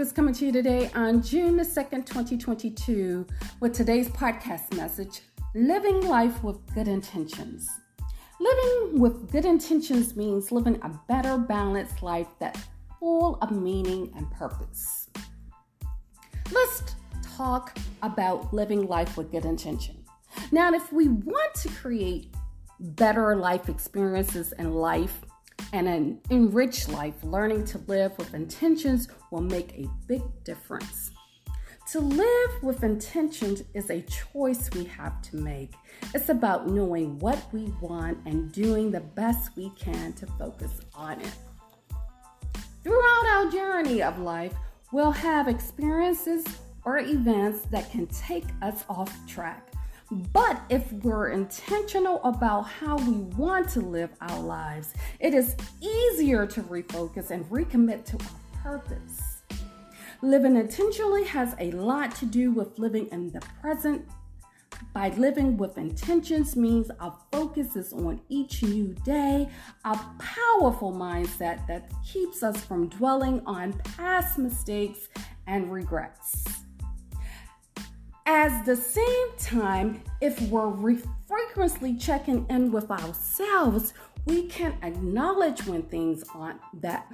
Whispers coming to you today on June the 2nd, 2022, with today's podcast message Living Life with Good Intentions. Living with good intentions means living a better, balanced life that's full of meaning and purpose. Let's talk about living life with good intention. Now, if we want to create better life experiences in life, and an enriched life, learning to live with intentions will make a big difference. To live with intentions is a choice we have to make. It's about knowing what we want and doing the best we can to focus on it. Throughout our journey of life, we'll have experiences or events that can take us off track. But if we're intentional about how we want to live our lives, it is easier to refocus and recommit to our purpose. Living intentionally has a lot to do with living in the present. By living with intentions means our focus is on each new day, a powerful mindset that keeps us from dwelling on past mistakes and regrets. At the same time, if we're frequently checking in with ourselves, we can acknowledge when things aren't that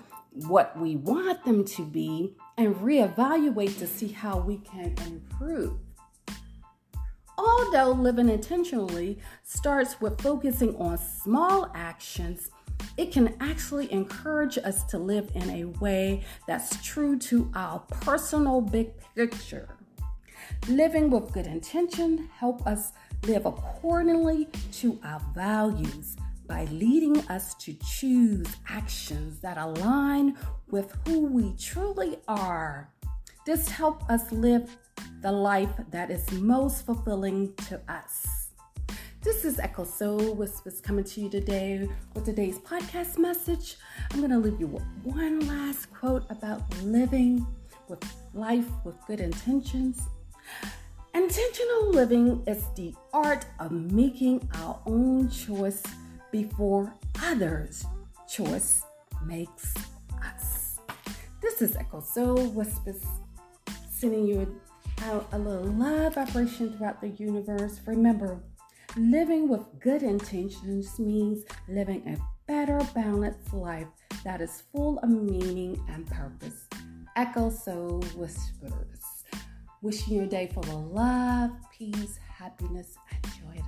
what we want them to be and reevaluate to see how we can improve. Although living intentionally starts with focusing on small actions, it can actually encourage us to live in a way that's true to our personal big picture. Living with good intention help us live accordingly to our values by leading us to choose actions that align with who we truly are. This helps us live the life that is most fulfilling to us. This is Echo Soul Whispers coming to you today with today's podcast message. I'm going to leave you with one last quote about living with life with good intentions. Intentional living is the art of making our own choice before others' choice makes us. This is Echo Soul Whispers sending you out a little love vibration throughout the universe. Remember, living with good intentions means living a better, balanced life that is full of meaning and purpose. Echo Soul Whispers. Wishing you a day full of love, peace, happiness, and joy